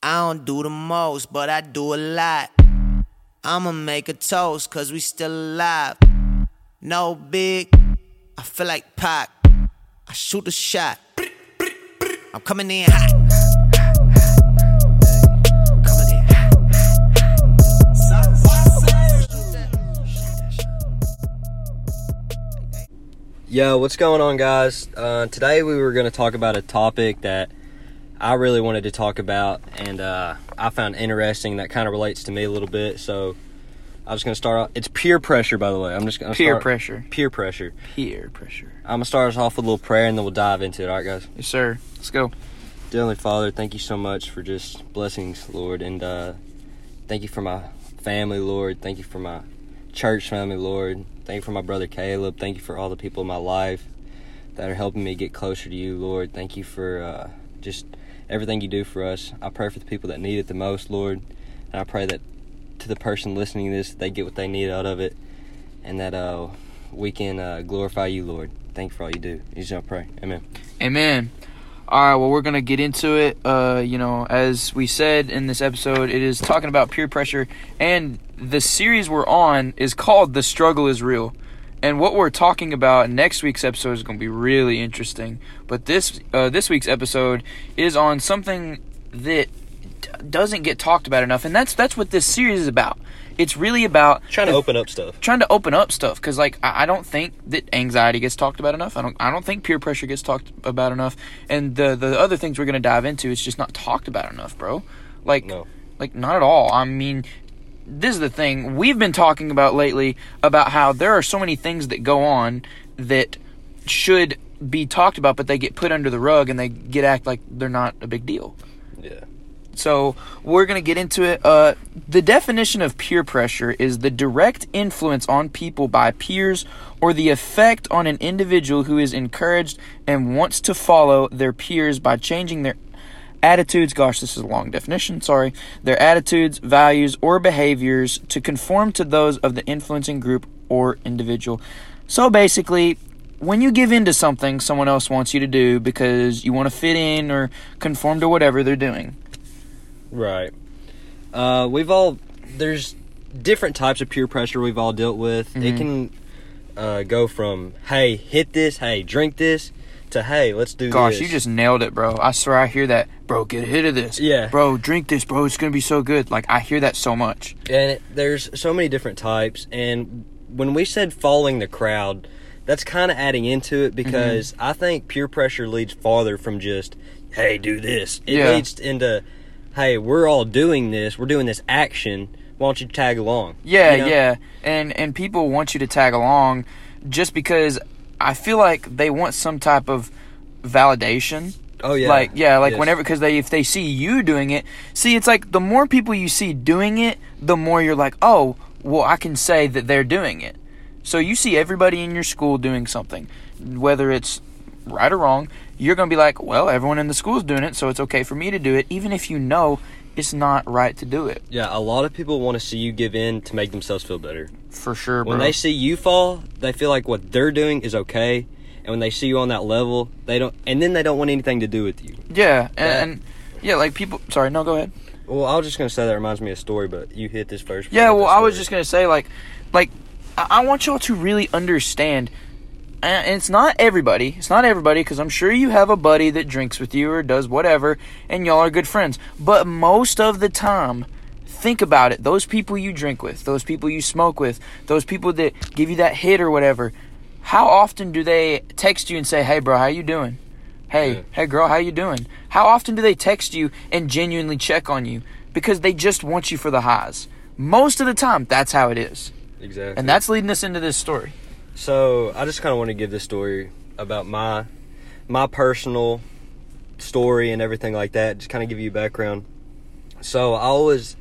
I don't do the most, but I do a lot. I'ma make a toast, cause we still alive. No big, I feel like Pac. I shoot a shot. I'm coming in hot. Yo, what's going on, guys? Uh, today we were going to talk about a topic that I really wanted to talk about, and uh, I found interesting that kind of relates to me a little bit. So I was going to start off. It's peer pressure, by the way. I'm just going to Peer start, pressure. Peer pressure. Peer pressure. I'm gonna start us off with a little prayer, and then we'll dive into it. All right, guys. Yes, sir. Let's go. Dear Heavenly Father, thank you so much for just blessings, Lord, and uh, thank you for my family, Lord. Thank you for my church family, Lord. Thank you for my brother Caleb. Thank you for all the people in my life that are helping me get closer to you, Lord. Thank you for uh, just everything you do for us. I pray for the people that need it the most, Lord, and I pray that to the person listening to this, they get what they need out of it, and that uh, we can uh, glorify you, Lord. Thank you for all you do. You I pray. Amen. Amen. All right, well, we're going to get into it. Uh, you know, as we said in this episode, it is talking about peer pressure, and the series we're on is called The Struggle is Real. And what we're talking about in next week's episode is going to be really interesting. But this uh, this week's episode is on something that d- doesn't get talked about enough, and that's that's what this series is about. It's really about Trying to open up stuff. trying to open up stuff because like I, I don't think that anxiety gets talked about enough. I don't I don't think peer pressure gets talked about enough. And the the other things we're gonna dive into it's just not talked about enough, bro. Like No. like not at all. I mean this is the thing we've been talking about lately about how there are so many things that go on that should be talked about but they get put under the rug and they get act like they're not a big deal. Yeah. So we're gonna get into it. Uh, the definition of peer pressure is the direct influence on people by peers or the effect on an individual who is encouraged and wants to follow their peers by changing their attitudes. Gosh, this is a long definition. Sorry, their attitudes, values, or behaviors to conform to those of the influencing group or individual. So basically. When you give in to something someone else wants you to do because you want to fit in or conform to whatever they're doing, Right. Uh, we've all there's different types of peer pressure we've all dealt with. It Mhm. can uh, go from hey hit this, hey drink this, to hey let's do this. Gosh, this. you just nailed it, bro. I swear I hear that. Bro, get a hit of this. Yeah. Bro, drink this, bro. It's going to be so good. Like, I hear that so much. and it, there's so many different types. And when we said following the crowd, that's kind of adding into it because Mm-hmm. I think peer pressure leads farther from just hey do this. It Yeah. leads into hey we're all doing this, we're doing this action. Why don't you tag along? Yeah, You know? yeah. And and people want you to tag along just because I feel like they want some type of validation. Oh yeah. Like yeah, like Yes. whenever because they if they see you doing it, see it's like the more people you see doing it, the more you're like, oh, well, I can say that they're doing it. So you see everybody in your school doing something, whether it's right or wrong, you're gonna be like, well, everyone in the school is doing it, so it's okay for me to do it, even if you know it's not right to do it. Yeah, a lot of people want to see you give in to make themselves feel better. For sure, bro. When they see you fall, they feel like what they're doing is okay, and when they see you on that level, they don't, and then they don't want anything to do with you. yeah, and, and yeah, like people. Sorry, no, go ahead. Well, I was just gonna say that reminds me of a story, but you hit this first. Yeah, well, I was just gonna say, like, like I, I want y'all to really understand. And it's not everybody. It's not everybody because I'm sure you have a buddy that drinks with you or does whatever, and y'all are good friends. But most of the time, think about it. Those people you drink with, those people you smoke with, those people that give you that hit or whatever. How often do they text you and say, "Hey, bro, how you doing?" Hey, Yeah. hey, girl, how you doing? How often do they text you and genuinely check on you because they just want you for the highs? Most of the time, that's how it is, exactly, and that's leading us into this story. So I just kind of want to give this story about my my personal story and everything like that. Just kind of give you background. So I was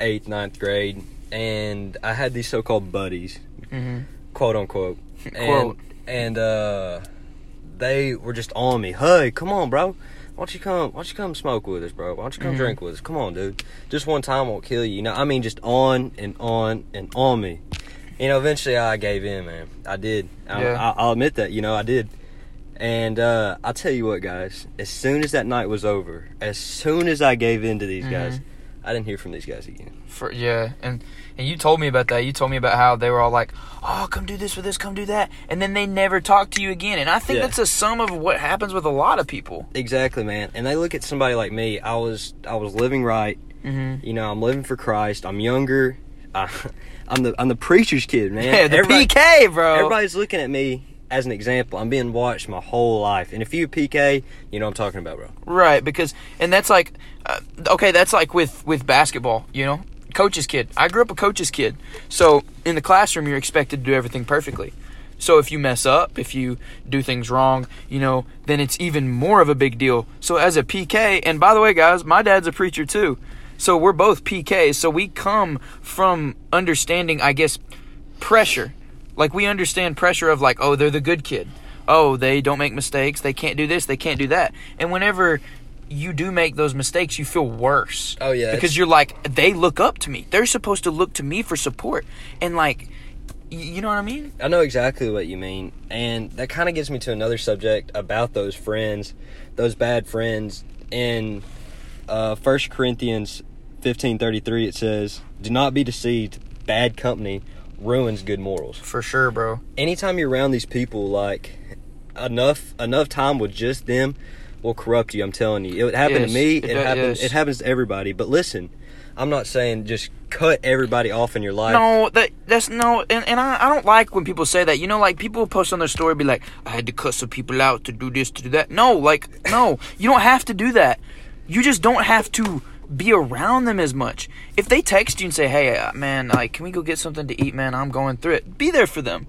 eighth, ninth grade, and I had these so-called buddies, Mm-hmm. quote unquote, and, Quote. and uh, they were just on me. Hey, come on, bro. Why don't you come? Why don't you come smoke with us, bro? Why don't you come Mhm. drink with us? Come on, dude. Just one time won't kill you. You know, I mean, just on and on and on me. You know, eventually I gave in, man. I did. I, Yeah. I, I'll admit that. You know, I did. And uh, I'll tell you what, guys. As soon as that night was over, as soon as I gave in to these guys, I didn't hear from these guys again. For yeah, and and you told me about that. You told me about how they were all like, "Oh, come do this for this, come do that," and then they never talk to you again. And I think Yeah. that's a sum of what happens with a lot of people. Exactly, man. And they look at somebody like me. I was I was living right. Mm-hmm. You know, I'm living for Christ. I'm younger. I, I'm the I'm the preacher's kid, man. Yeah, the Everybody- PK, bro. Everybody's looking at me as an example. I'm being watched my whole life. And if you PK, you know what I'm talking about, bro. Right, because and that's like, uh, okay, that's like with with basketball, you know, coach's kid. I grew up a coach's kid, so in the classroom you're expected to do everything perfectly. So if you mess up, if you do things wrong, you know, then it's even more of a big deal. So as a PK, and by the way, guys, my dad's a preacher too. So we're both PKs. So we come from understanding, I guess, pressure. Like we understand pressure of like, oh, they're the good kid. Oh, they don't make mistakes. They can't do this. They can't do that. And whenever you do make those mistakes, you feel worse. Oh, yeah, because you're like, they look up to me. They're supposed to look to me for support. And like, you know what I mean? I know exactly what you mean, and that kind of gets me to another subject about those friends, those bad friends. In uh, 1 Corinthians fifteen thirty three, it says, "Do not be deceived. Bad company ruins good morals." For sure, bro. Anytime you're around these people, like enough enough time with just them will corrupt you. I'm telling you, it happened Yes, to me. it It, does, happens. yes. It happens to everybody. But listen, I'm not saying just cut everybody off in your life. No, that that's no, and, and I, I don't like when people say that. You know, like people post on their story, be like, I had to cut some people out to do this, to do that. No, like, no, you don't have to do that. You just don't have to be around them as much. If they text you and say, Hey, uh, man, like, can we go get something to eat, man? I'm going through it. Be there for them.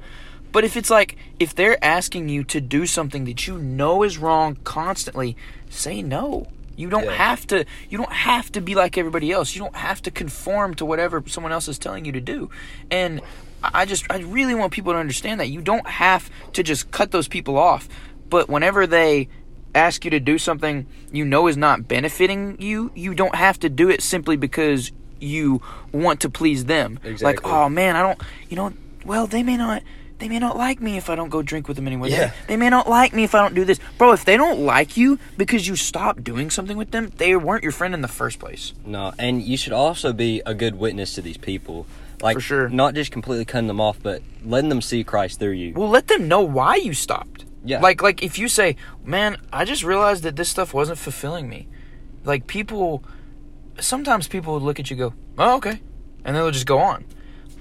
But if it's like, if they're asking you to do something that you know is wrong constantly, say no. You don't Yeah. have to. You don't have to be like everybody else. You don't have to conform to whatever someone else is telling you to do. And I I just, I really want people to understand that you don't have to just cut those people off. But whenever they ask you to do something you know is not benefiting you, you don't have to do it simply because you want to please them. Like, oh man, I don't. You know, well they may not. They may not like me if I don't go drink with them anymore. They- Yeah. They, may not like me if I don't do this. Bro, if they don't like you because you stopped doing something with them, they weren't your friend in the first place. No, and you should also be a good witness to these people. Like, For sure. not just completely cutting them off, but letting them see Christ through you. Well, let them know why you stopped. Yeah. Like like if you say, "Man, I just realized that this stuff wasn't fulfilling me." Like people sometimes people would look at you and go, "Oh, okay." And they'll just go on.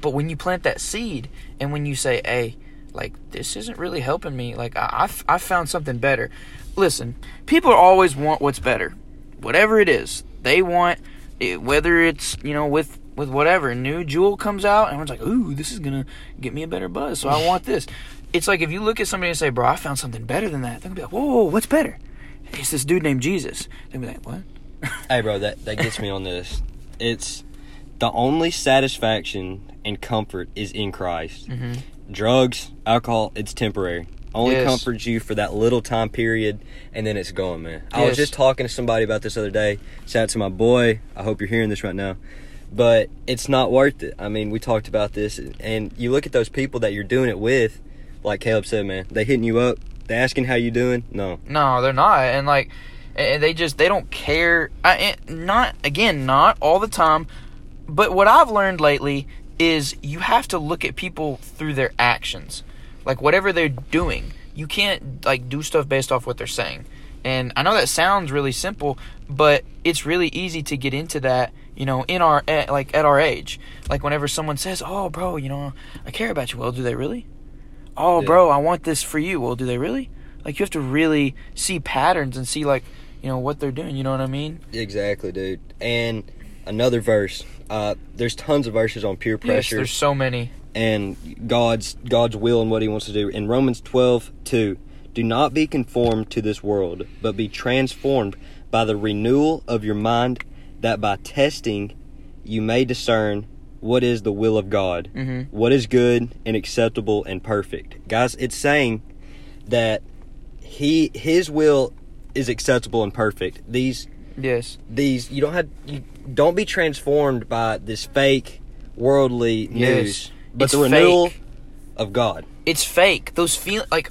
But when you plant that seed and when you say, "Hey, like this isn't really helping me. Like I I found something better." Listen, people always want what's better. Whatever it is, they want it, whether it's, you know, with with whatever new Juul comes out, and everyone's like, "Ooh, this is gonna get me a better buzz, so I want this." It's like if you look at somebody and say, "Bro, I found something better than that," they're gonna be like, "Whoa, whoa, what's better?" It's this dude named Jesus. They'll be like, "What?" Hey, bro, that, that gets me on this. It's the only satisfaction and comfort is in Christ. Mm-hmm. Drugs, alcohol, it's temporary. Only Yes. comforts you for that little time period, and then it's gone, man. I was just talking to somebody about this other day. Shout out to my boy. I hope you're hearing this right now. But it's not worth it. I mean, we talked about this, and you look at those people that you're doing it with, like Caleb said, man. They hitting you up, they asking how you doing. No, No, they're not. And like, and they just they don't care. I, not again, not all the time. But what I've learned lately is you have to look at people through their actions, like whatever they're doing. You can't like do stuff based off what they're saying. And I know that sounds really simple, but it's really easy to get into that. You know, in our eh, like at our age, like whenever someone says, "Oh, bro, you know, I care about you." Well, do they really? Oh Yeah. bro i want this for you well do they really like you have to really see patterns and see like you know what they're doing you know what i mean Exactly, dude. And another verse. Uh, there's tons of verses on peer yes pressure there's so many and God's God's will and what He wants to do. In Romans 12, 2, do not be conformed to this world, but be transformed by the renewal of your mind, that by testing you may discern what is the will of God, Mhm. what is good and acceptable and perfect. Guys, it's saying that He His will is acceptable and perfect. These yes these you don't have you don't be transformed by this fake worldly Yes. news but It's the renewal fake. of god it's fake those feel like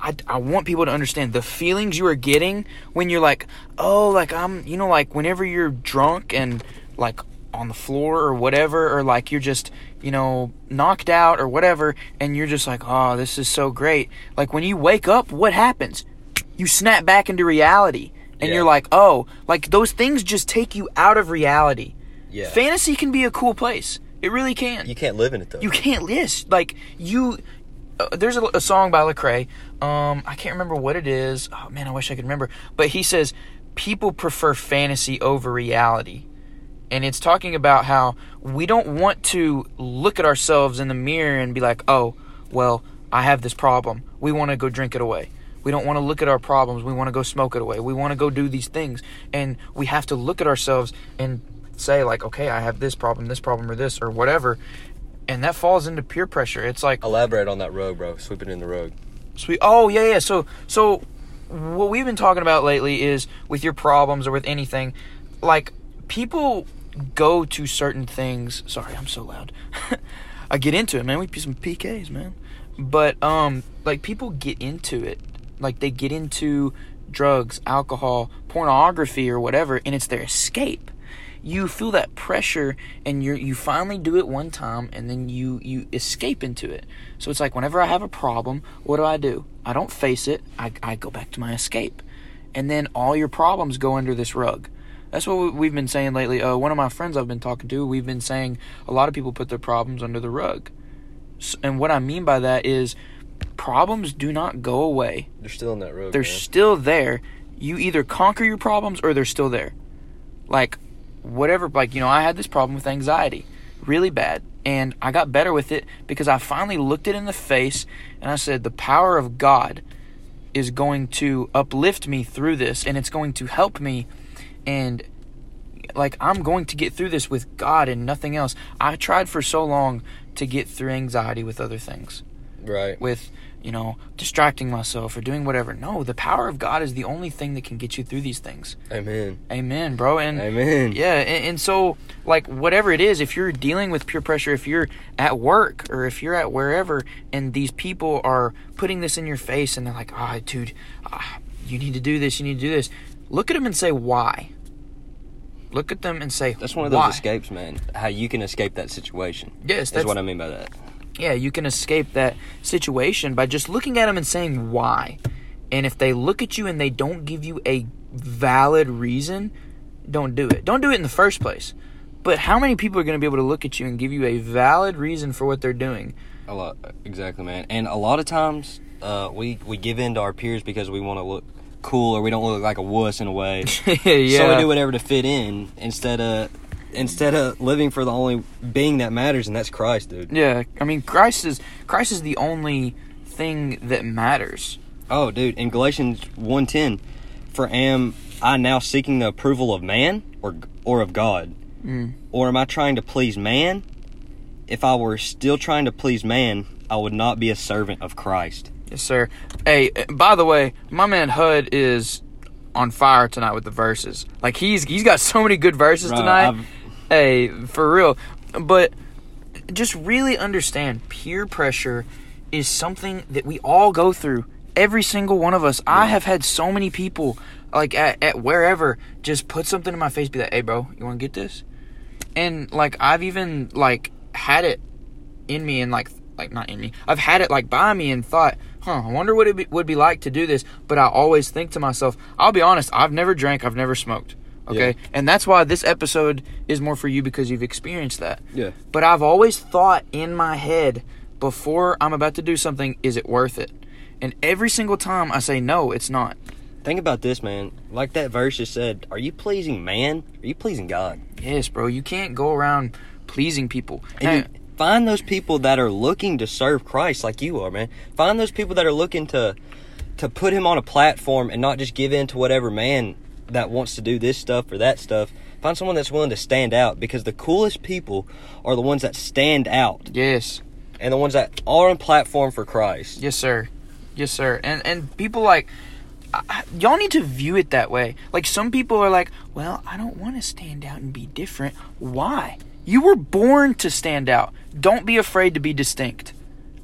I, I want people to understand the feelings you are getting when you're like, oh, like I'm, you know, like whenever you're drunk and like on the floor or whatever, or like you're just, you know, knocked out or whatever, and you're just like, oh, this is so great. Like when you wake up, what happens? You snap back into reality, and Yeah. you're like, oh, like those things just take you out of reality. Yeah. Fantasy can be a cool place. It really can. you can't live in it though. You can't list like you. Uh, there's a, a song by Lecrae. Um, I can't remember what it is. Oh man, I wish I could remember. But he says people prefer fantasy over reality, and it's talking about how we don't want to look at ourselves in the mirror and be like, oh, well, I have this problem. We want to go drink it away. We don't want to look at our problems. We want to go smoke it away. We want to go do these things, and we have to look at ourselves and say like, okay, I have this problem, this problem, or this, or whatever, and that falls into peer pressure. It's like Elaborate on that rug, bro. Sweep it in the rug. sweet. Oh yeah, yeah. So so what we've been talking about lately is with your problems or with anything, like people go to certain things. Sorry, I'm so loud. I get into it, man. We be some PKs, man. But um, like people get into it, like they get into drugs, alcohol, pornography, or whatever, and it's their escape. You feel that pressure, and you you finally do it one time, and then you you escape into it. So it's like whenever I have a problem, what do I do? I don't face it. I I go back to my escape, and then all your problems go under this rug. That's what we- we've been saying lately. Uh, one of my friends I've been talking to, we've been saying a lot of people put their problems under the rug. And what I mean by that is problems do not go away. They're still in that rug. They're man. still there. You either conquer your problems or they're still there. Like whatever like you know, I had this problem with anxiety really bad and I got better with it because I finally looked it in the face and I said the power of God is going to uplift me through this and it's going to help me and like I'm going to get through this with God and nothing else. I tried for so long to get through anxiety with other things right. with you know distracting myself or doing whatever no the power of god is the only thing that can get you through these things Amen. amen bro and Amen. yeah and, and so like whatever it is if you're dealing with peer pressure if you're at work or if you're at wherever and these people are putting this in your face and they're like ah dude ah, you need to do this you need to do this look at them and say why look at them and say That's one of those why? escapes, man. How you can escape that situation. yes That's that's what I mean by that. yeah, you can escape that situation by just looking at them and saying why. And if they look at you and they don't give you a valid reason, don't do it. Don't do it in the first place. But how many people are going to be able to look at you and give you a valid reason for what they're doing? A lot, exactly, man. And a lot of times, uh, we we give in to our peers because we want to look cool or we don't look like a wuss in a way. yeah. So we do whatever to fit in instead of instead of living for the only being that matters, and that's Christ, dude. Yeah, I mean Christ is Christ is the only thing that matters. Oh, dude, in Galatians 1:10, for am I now seeking the approval of man or or of God? Mm. Or am I trying to please man? If I were still trying to please man, I would not be a servant of Christ. Yes, sir. Hey, uh, by the way, my man Hud is on fire tonight with the verses. Like he's he's got so many good verses Bro, tonight. I've- Hey, for real. But just really understand peer pressure is something that we all go through. Every single one of us. I have had so many people like at, at wherever just put something in my face be like, "Hey bro, you want to get this?" And like I've even like had it in me and like like not in me. I've had it like by me and thought, huh, I wonder what it be, would be like to do this. But I always think to myself, I'll be honest, I've never drank, I've never smoked. Okay, Yeah. and that's why this episode is more for you because you've experienced that. Yeah. But I've always thought in my head before I'm about to do something, is it worth it? And every single time I say no, it's not. Think about this, man. Like that verse just said, are you pleasing man? Are you pleasing God? Yes, bro, you can't go around pleasing people. And you find those people that are looking to serve Christ like you are, man. Find those people that are looking to to put him on a platform and not just give in to whatever man that wants to do this stuff or that stuff. Find someone that's willing to stand out because the coolest people are the ones that stand out yes, and the ones that are on platform for Christ. Yes, sir. Yes, sir. And and people like y'all need to view it that way. Like some people are like, "Well, I don't want to stand out and be different." Why? You were born to stand out. Don't be afraid to be distinct.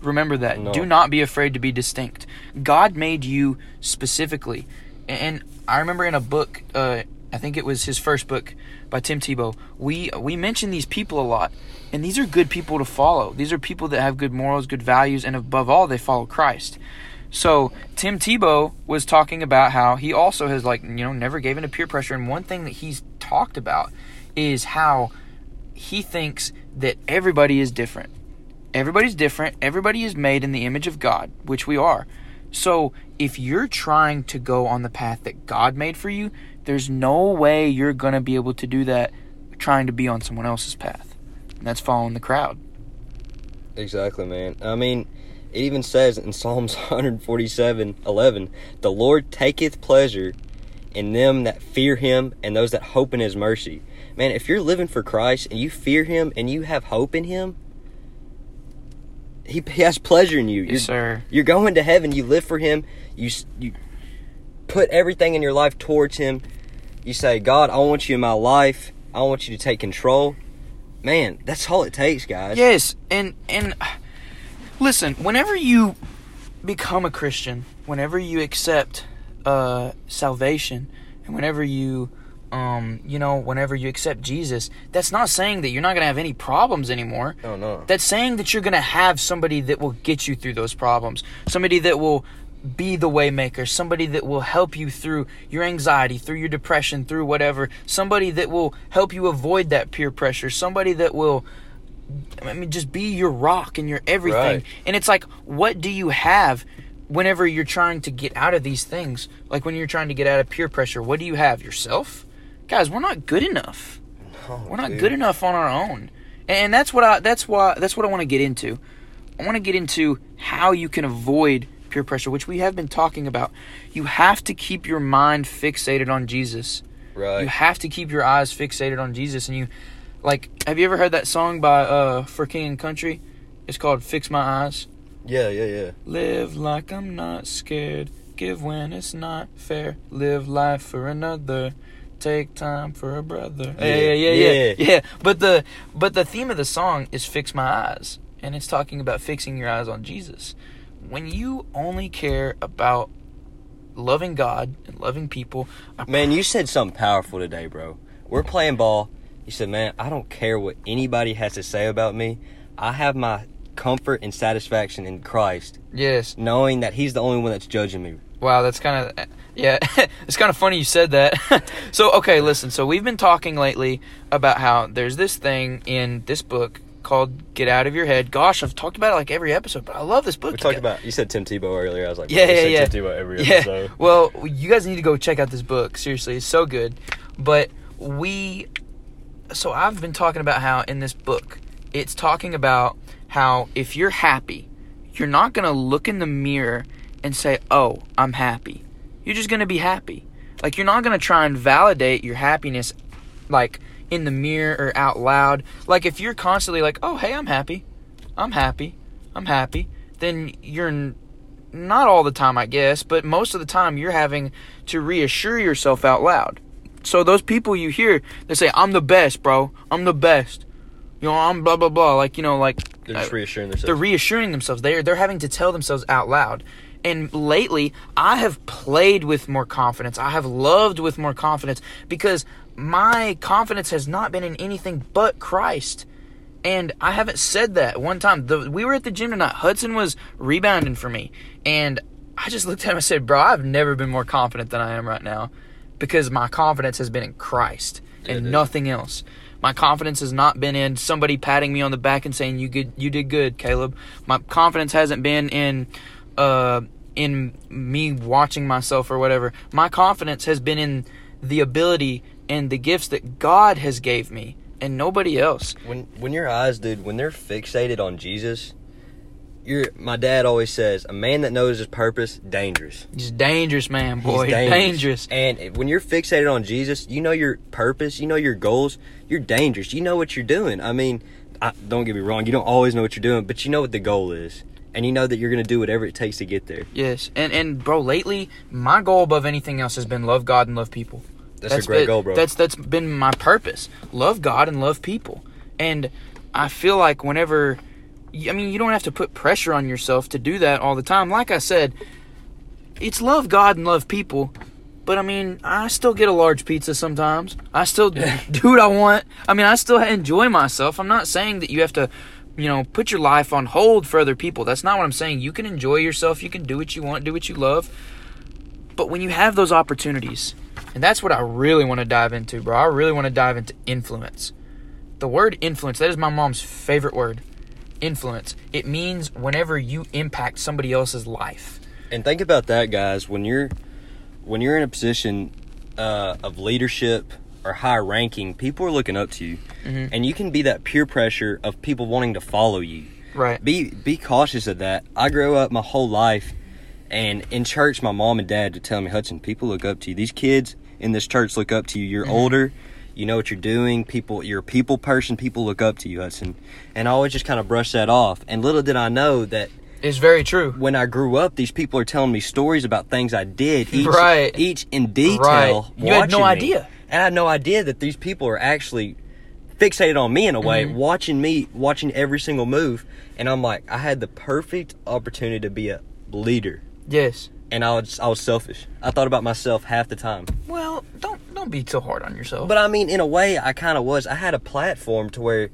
Remember that. No. Do not be afraid to be distinct. God made you specifically. And I remember in a book, uh, I think it was his first book by Tim Tebow, we we mention these people a lot. And these are good people to follow. These are people that have good morals, good values, and above all, they follow Christ. So Tim Tebow was talking about how he also has like you know never gave in to peer pressure, and one thing that he's talked about is how he thinks that everybody is different. Everybody's different. Everybody is made in the image of God, which we are. So if you're trying to go on the path that God made for you, there's no way you're gonna be able to do that trying to be on someone else's path. And that's following the crowd. Exactly, man. I mean, it even says in Psalms 147 11, The Lord taketh pleasure in them that fear him and those that hope in his mercy. Man, if you're living for Christ and you fear him and you have hope in him, he, he has pleasure in you. Yes, You're, sir. you're going to heaven. You live for him. You you put everything in your life towards him. You say, God, I want you in my life. I want you to take control. Man, that's all it takes, guys. Yes, and and listen, whenever you become a Christian, whenever you accept uh, salvation, and whenever you um, you know, whenever you accept Jesus, that's not saying that you're not going to have any problems anymore. Oh no. That's saying that you're going to have somebody that will get you through those problems. Somebody that will be the waymaker, somebody that will help you through your anxiety, through your depression, through whatever. Somebody that will help you avoid that peer pressure. Somebody that will I mean just be your rock and your everything. Right. And it's like what do you have whenever you're trying to get out of these things? Like when you're trying to get out of peer pressure, what do you have? Yourself? Guys, we're not good enough. Oh, We're not dude. good enough on our own. And that's what I that's why that's what I want to get into. I want to get into how you can avoid peer pressure, which we have been talking about. You have to keep your mind fixated on Jesus. Right. You have to keep your eyes fixated on Jesus and you like have you ever heard that song by uh For King and Country? It's called Fix My Eyes. Yeah, yeah, yeah. Live like I'm not scared. Give when it's not fair. Live life for another. Take time for a brother. Yeah, yeah, yeah, yeah, Yeah. yeah. But the but the theme of the song is fix my eyes, and it's talking about fixing your eyes on Jesus. When you only care about loving God and loving people, I Man, you said something powerful today, bro. We're playing ball. You said, man, I don't care what anybody has to say about me. I have my comfort and satisfaction in Christ, yes, knowing that He's the only one that's judging me. Wow, that's kind of yeah. it's kind of funny you said that. so okay, listen. So we've been talking lately about how there's this thing in this book called "Get Out of Your Head." Gosh, I've talked about it like every episode, but I love this book. We talked about, you said Tim Tebow earlier. I was like, Yeah, yeah, yeah. Tim Tebow every Yeah. episode. Well, you guys need to go check out this book. Seriously, it's so good. But we, so I've been talking about how in this book, it's talking about how if you're happy, you're not gonna look in the mirror and say, "Oh, I'm happy." You're just gonna be happy. Like you're not gonna try and validate your happiness, like in the mirror or out loud. Like if you're constantly like, "Oh, hey, I'm happy," I'm happy, I'm happy, then you're n- not all the time, I guess, but most of the time you're having to reassure yourself out loud. So those people you hear, they say, "I'm the best, bro. I'm the best." You know, I'm blah blah blah. Like you know, like They're just uh, reassuring they're themselves. reassuring themselves. They're they're having to tell themselves out loud. And lately, I have played with more confidence. I have loved with more confidence because my confidence has not been in anything but Christ. And I haven't said that one time. The, we were at the gym tonight. Hudson was rebounding for me. And I just looked at him and said, Bro, I've never been more confident than I am right now because my confidence has been in Christ and nothing else. My confidence has not been in somebody patting me on the back and saying you good you did good, Caleb. My confidence hasn't been in uh in me watching myself or whatever. My confidence has been in the ability and the gifts that God has gave me and nobody else. when when your eyes, dude, when they're fixated on Jesus, you're. My dad always says, a man that knows his purpose, dangerous. He's dangerous, man, boy. He's dangerous. And when you're fixated on Jesus, you know your purpose, you know your goals. You're dangerous. You know what you're doing. I mean, I, don't get me wrong. You don't always know what you're doing, but you know what the goal is, and you know that you're gonna do whatever it takes to get there. Yes, and and bro, lately my goal above anything else has been love God and love people. That's, a great been, goal, bro. That's that's been my purpose. Love God and love people. And I feel like whenever I mean, you don't have to put pressure on yourself to do that all the time. Like I said, it's love God and love people. But I mean, I still get a large pizza sometimes. I still do what I want. I mean, I still enjoy myself. I'm not saying that you have to, you know, put your life on hold for other people. That's not what I'm saying. You can enjoy yourself. You can do what you want, do what you love. But when you have those opportunities, and that's what I really want to dive into, bro. I really want to dive into influence. The word influence, that is my mom's favorite word. Influence. It means whenever you impact somebody else's life. And think about that, guys. When you're when you're in a position uh, of leadership or high ranking, people are looking up to you, mm-hmm. and you can be that peer pressure of people wanting to follow you. Right. Be be cautious of that. I grew up my whole life, and in church, my mom and dad would tell me, Hudson, people look up to you. These kids in this church look up to you. You're mm-hmm. older. You know what you're doing. People, you're a people person. People look up to you, Hudson. And I always just kind of brush that off. And little did I know that It's very true. when I grew up, these people are telling me stories about things I did, each, Right. each in detail. Right. You had no idea. me. And I had no idea that these people are actually fixated on me in a way, Mm-hmm. watching me, watching every single move. And I'm like, I had the perfect opportunity to be a leader, Yes. and I was I was selfish. I thought about myself half the time. Well, don't don't be too hard on yourself. But I mean, in a way, I kind of was. I had a platform to where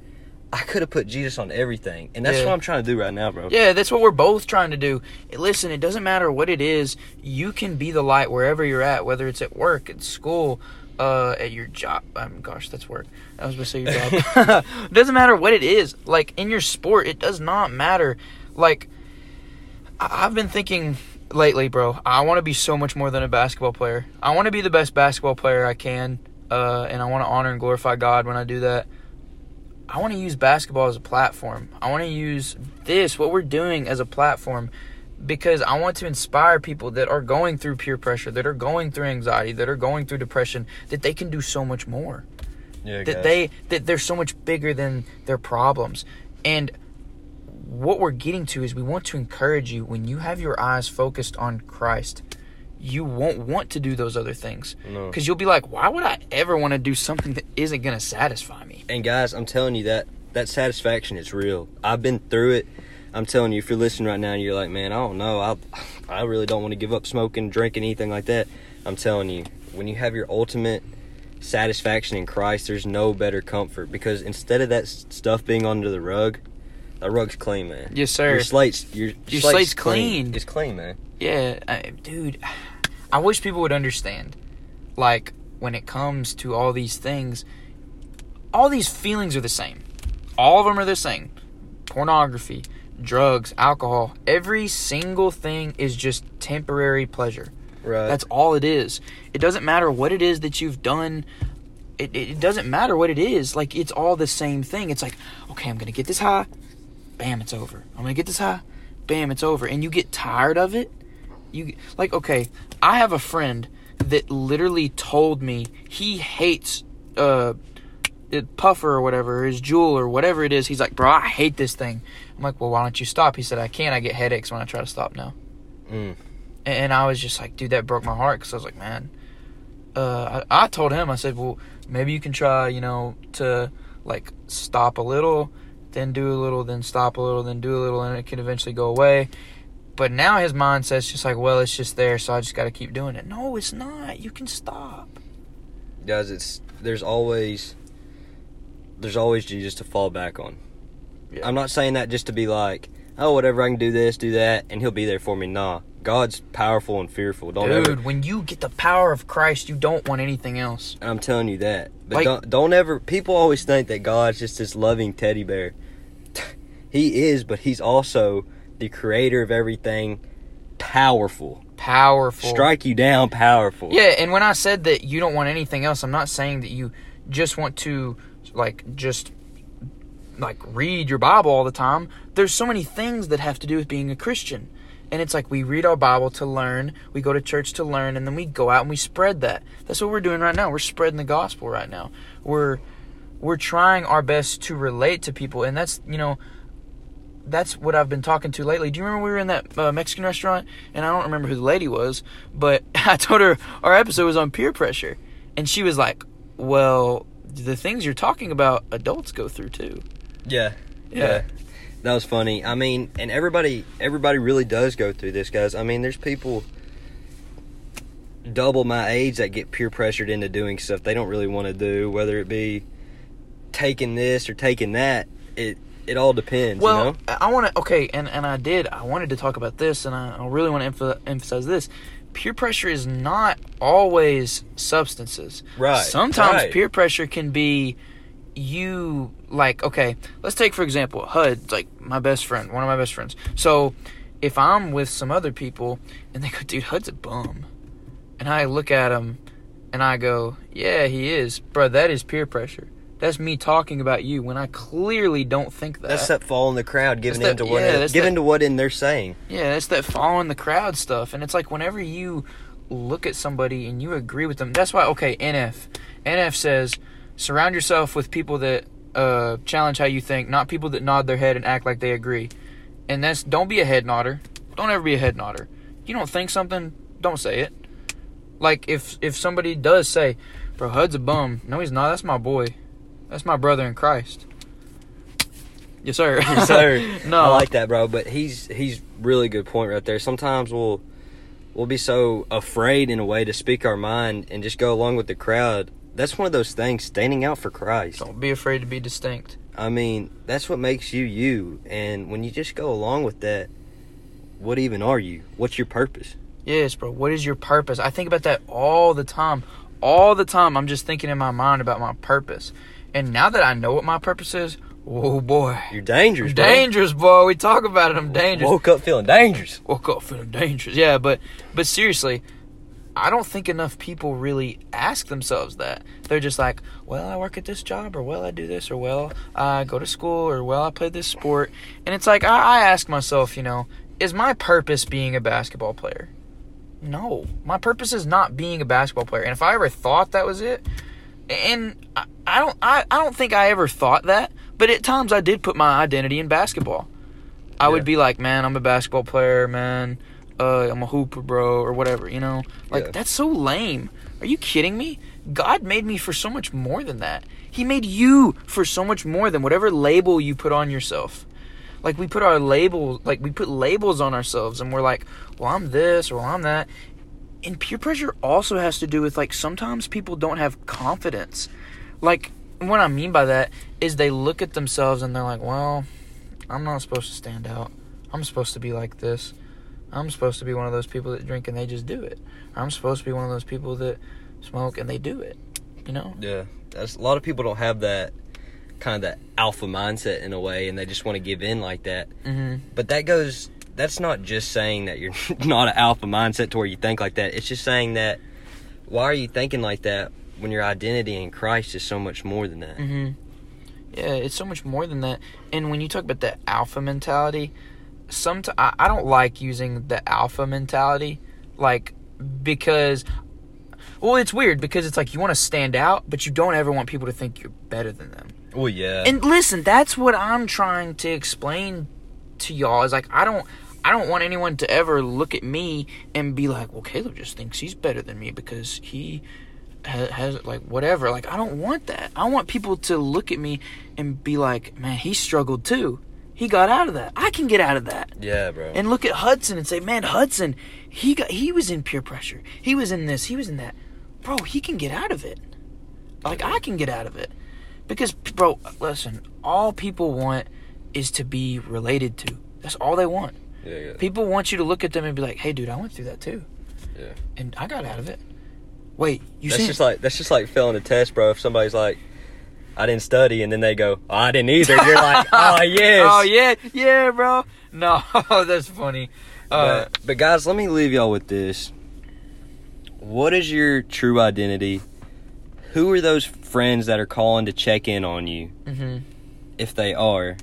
I could have put Jesus on everything, and that's Yeah. what I'm trying to do right now, bro. Yeah, that's what we're both trying to do. Listen, it doesn't matter what it is. You can be the light wherever you're at, whether it's at work, at school, uh, at your job. Um, gosh, that's work. I was to say your job. it doesn't matter what it is. Like in your sport, it does not matter. Like I- I've been thinking lately, bro. I want to be so much more than a basketball player. I want to be the best basketball player I can, uh, and I want to honor and glorify God when I do that. I want to use basketball as a platform. I want to use this, what we're doing, as a platform because I want to inspire people that are going through peer pressure, that are going through anxiety, that are going through depression, that they can do so much more. Yeah, That guys. they that they're so much bigger than their problems. And what we're getting to is we want to encourage you when you have your eyes focused on Christ, you won't want to do those other things. No. Cuz you'll be like, why would I ever want to do something that isn't going to satisfy me? And guys, I'm telling you that that satisfaction is real. I've been through it. I'm telling you, if you're listening right now and you're like, man, I don't know, I, I really don't want to give up smoking, drinking, anything like that. I'm telling you, when you have your ultimate satisfaction in Christ, there's no better comfort because instead of that stuff being under the rug, the rug's clean, man. Yes, sir. Your slate's your, Your slate's clean. It's clean, man. Yeah, I, dude, I wish people would understand. Like, when it comes to all these things, all these feelings are the same. All of them are the same. Pornography, drugs, alcohol, every single thing is just temporary pleasure. Right. That's all it is. It doesn't matter what it is that you've done. It, it doesn't matter what it is. Like, it's all the same thing. It's like, okay, I'm going to get this high. Bam, it's over. I'm going to get this high. Bam, it's over. And you get tired of it. You like, okay, I have a friend that literally told me he hates uh puffer or whatever, his Juul or whatever it is. He's like, bro, I hate this thing. I'm like, well, why don't you stop? He said, I can't. I get headaches when I try to stop now. Mm. And I was just like, dude, that broke my heart because I was like, man. Uh, I, I told him, I said, well, maybe you can try, you know, to like stop a little, then do a little, then stop a little, then do a little, and it can eventually go away. But now his mindset's just like, well, it's just there, so I just got to keep doing it. No, it's not. You can stop. guys it's there's always there's always jesus to fall back on Yeah. i'm not saying that just to be like oh whatever i can do this do that and he'll be there for me nah god's powerful and fearful don't Dude, ever when you get the power of Christ, you don't want anything else. i'm telling you that but Like- don't, don't ever people always think that god's just this loving teddy bear he is but he's also the creator of everything powerful Powerful. strike you down powerful Yeah, and when I said that you don't want anything else, I'm not saying that you just want to like just like read your Bible all the time. There's so many things that have to do with being a Christian. And it's like we read our Bible to learn, we go to church to learn, and then we go out and we spread that. That's what we're doing right now. We're spreading the gospel right now. We're we're trying our best to relate to people, and that's you know that's what I've been talking to lately. Do you remember we were in that uh, Mexican restaurant and I don't remember who the lady was, but I told her our episode was on peer pressure, and she was like, "Well, the things you're talking about, adults go through too." Yeah. Yeah. That was funny. I mean, and everybody everybody really does go through this, guys. I mean, there's people double my age that get peer pressured into doing stuff they don't really want to do, whether it be taking this or taking that. It it all depends, Well, you know? I want to. Okay, and and I did. I wanted to talk about this, and I, I really want to emph- emphasize this. Peer pressure is not always substances. Right, Sometimes right. peer pressure can be you like okay. Let's take for example Hud, like my best friend, one of my best friends. So if I'm with some other people and they go, dude, Hud's a bum, and I look at him and I go, yeah, he is, bro. That is peer pressure. That's me talking about you when I clearly don't think that. That's that fall in the crowd, giving That's in to that- what yeah, giving that- to what in they're saying. Yeah, that's that following the crowd stuff. And it's like whenever you look at somebody and you agree with them, that's why, okay, NF. NF says surround yourself with people that uh, challenge how you think, not people that nod their head and act like they agree. And that's don't be a head nodder. Don't ever be a head nodder. You don't think something, don't say it. Like if if somebody does say, "Bro, Hud's a bum," no, he's not. That's my boy. That's my brother in Christ. Yes, sir. Yes, sir. no, I like that, bro. But he's he's really good point right there. Sometimes we'll we'll be so afraid in a way to speak our mind and just go along with the crowd. That's one of those things, standing out for Christ. Don't be afraid to be distinct. I mean, that's what makes you you. And when you just go along with that, what even are you? What's your purpose? Yes, bro. What is your purpose? I think about that all the time. All the time, I'm just thinking in my mind about my purpose. And now that I know what my purpose is, oh boy, You're dangerous, I'm bro. dangerous, boy. We talk about it. I'm dangerous. Woke up feeling dangerous. Woke up feeling dangerous. Yeah, but but seriously, I don't think enough people really ask themselves that. They're just like, well, I work at this job, or well, I do this, or well, I go to school, or well, I play this sport. And it's like, I, I ask myself, you know, is my purpose being a basketball player? No, my purpose is not being a basketball player. And if I ever thought that was it, and I, I don't, I, I don't think I ever thought that, but at times I did put my identity in basketball. I Yeah. would be like, man, I'm a basketball player, man. Uh, I'm a hooper, bro, or whatever. You know, like Yeah. that's so lame. Are you kidding me? God made me for so much more than that. He made you for so much more than whatever label you put on yourself. Like we put our labels, like we put labels on ourselves, and we're like, well, I'm this or well, I'm that. And peer pressure also has to do with like sometimes people don't have confidence. Like what I mean by that is they look at themselves and they're like, well, I'm not supposed to stand out. I'm supposed to be like this. I'm supposed to be one of those people that drink and they just do it. I'm supposed to be one of those people that smoke and they do it. You know? Yeah, that's a lot of people don't have that kind of that alpha mindset in a way, and they just want to give in like that. Mm-hmm. But that goes. That's not just saying that you're not an alpha mindset to where you think like that. It's just saying that why are you thinking like that when your identity in Christ is so much more than that? Mm-hmm. Yeah, it's so much more than that. And when you talk about the alpha mentality, some I, I don't like using the alpha mentality, like because, well, it's weird because it's like you want to stand out, but you don't ever want people to think you're better than them. Well, yeah. And listen, that's what I'm trying to explain to y'all. Is like I don't I don't want anyone to ever look at me and be like, "Well, Caleb just thinks he's better than me because he has, has like whatever." Like I don't want that. I want people to look at me and be like, "Man, he struggled too. He got out of that. I can get out of that." yeah, bro. And look at Hudson and say, "Man, Hudson, he got he was in peer pressure. He was in this, he was in that. Bro, he can get out of it. Like I can get out of it." Because bro, listen, all people want is to be related to. That's all they want. yeah, yeah. People want you to look at them and be like, "Hey, dude, I went through that too, Yeah. and I got out of it." Wait, you That's see? just like that's just like failing a test, bro. If somebody's like, "I didn't study," and then they go, oh, "I didn't either," you're like, "Oh yes." oh yeah, yeah, bro. No, that's funny. Uh, but, but guys, let me leave y'all with this. What is your true identity? Who are those friends that are calling to check in on you, mhm. if they are?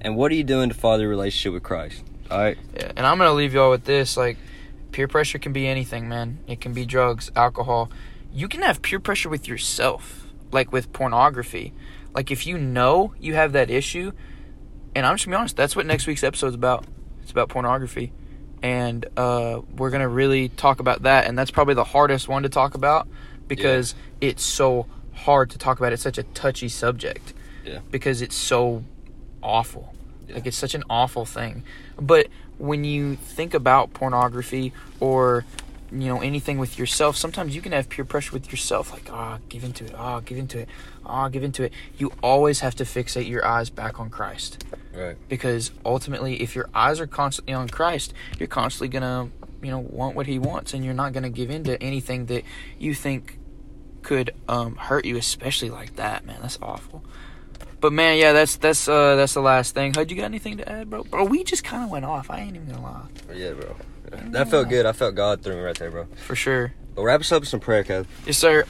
And what are you doing to father a relationship with Christ? All right. Yeah, and I'm gonna leave y'all with this: like, peer pressure can be anything, man. It can be drugs, alcohol. You can have peer pressure with yourself, like with pornography. Like if you know you have that issue, and I'm just gonna be honest, that's what next week's episode's about. It's about pornography, and uh, we're gonna really talk about that. And that's probably the hardest one to talk about because it's so hard to talk about. It's such a touchy subject. Yeah. Because it's so awful. Yeah. Like it's such an awful thing. But when you think about pornography or you know anything with yourself, sometimes you can have peer pressure with yourself, like ah, give into it, ah, give into it, ah, give into it. You always have to fixate your eyes back on Christ Right. because ultimately, if your eyes are constantly on Christ, you're constantly gonna you know want what He wants, and you're not gonna give in to anything that you think could um, hurt you, especially like that. Man, that's awful. But man, yeah, that's that's uh that's the last thing. Hud, you got anything to add, bro? Bro, we just kind of went off. I ain't even gonna lie, Yeah, bro. That felt good. I felt God through me right there, bro. for sure. But wrap us up with some prayer, Kev. Yes, sir.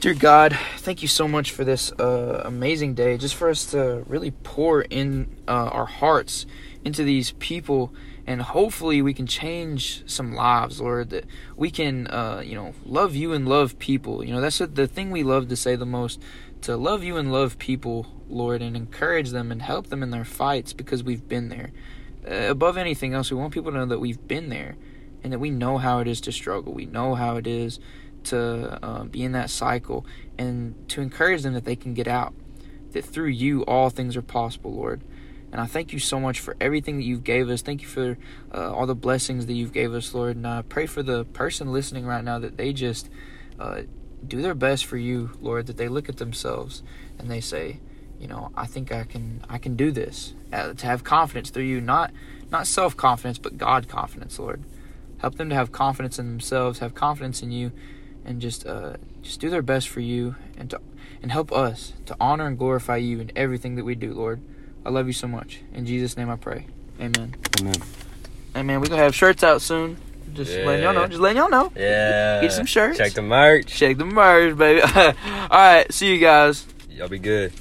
Dear God, thank you so much for this uh, amazing day. Just for us to really pour in uh, our hearts into these people, and hopefully we can change some lives, Lord. That we can, uh, you know, love you and love people. You know, that's the thing we love to say the most. To love you and love people, Lord, and encourage them and help them in their fights because we've been there. Uh, above anything else, we want people to know that we've been there and that we know how it is to struggle. We know how it is to uh, be in that cycle and to encourage them that they can get out. That through you, all things are possible, Lord. And I thank you so much for everything that you've gave us. Thank you for uh, all the blessings that you've gave us, Lord. And I pray for the person listening right now that they just uh, do their best for you, Lord. That they look at themselves and they say, you know, I think I can, I can do this. Uh, to have confidence through you, not, not self confidence, but God confidence, Lord. Help them to have confidence in themselves, have confidence in you, and just, uh, just do their best for you, and to, and help us to honor and glorify you in everything that we do, Lord. I love you so much. In Jesus' name, I pray. Amen. Amen. Hey man, we gonna have shirts out soon. Just letting y'all know. Just letting y'all know. Yeah. Get some shirts. Check the merch. Check the merch, baby. All right, see you guys. Y'all be good.